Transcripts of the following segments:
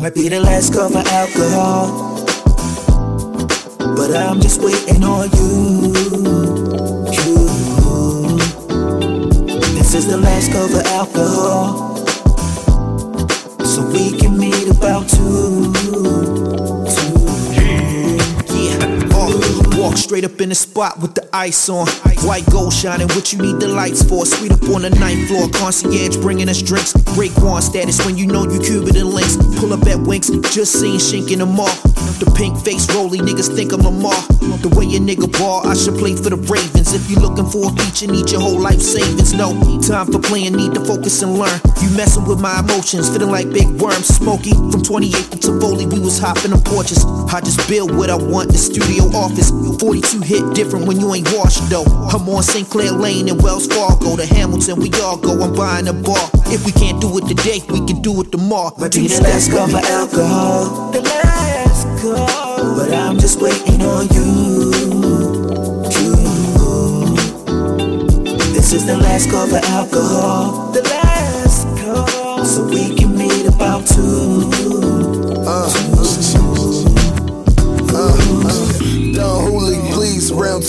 Might be the last call for alcohol. But I'm just waiting on you. This is the last call for alcohol. So we can meet about two. Straight up in the spot with the ice on. White gold shining, what you need the lights for. Sweet up on the ninth floor, concierge bringing us drinks. Break one status when you know you Cuban and links. Pull up at Winks, just seen Shink in the mall. The pink face rolly niggas think I'm Lamar. The way a nigga ball, I should play for the Ravens. If you looking for a feature, need your whole life savings. No time for playing, need to focus and learn. You messing with my emotions, feeling like big worms. Smoky from 28th to Tivoli, we was hopping on porches. I just build what I want, the studio office. 42 hit different when you ain't washed though. I'm on St. Clair Lane in Wells Fargo to Hamilton, we all go. I'm buying a bar. If we can't do it today, we can do it tomorrow. Might be the last call for alcohol. The last call. But I'm just waiting on you. you. This is the last call for alcohol. The last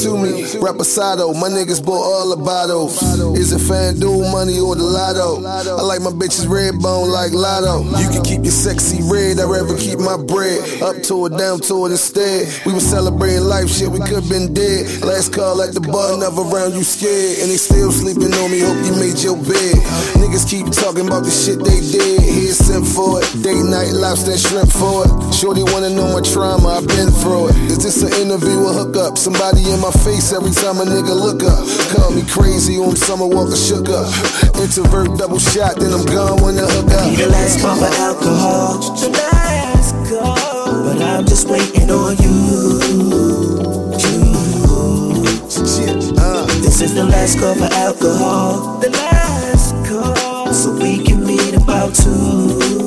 to me. Reposado, my niggas bought all the bottles. Is it FanDuel money or the lotto? I like my bitches red bone like Latto. You can keep your Sexyy Red, I'd rather keep my bread. Up to it, down to it instead. We was celebrating life, shit, we could've been dead. Last call at the bar, never around you scared. And they still sleeping on me, hope you made your bed. Niggas keep talking about the shit they did. Here's sent for it. Date night, lobster shrimp for it. Shorty wanna know my trauma, I've been through it. Is this an interview or hookup? Somebody in my face every time a nigga look up. Call me crazy on Summer Walker shook up. Introvert double shot, then I'm gone when the hook Be the up. last call of alcohol. Call. But I'm just waiting on you. This is the last call for alcohol. The last call. So we can meet about two.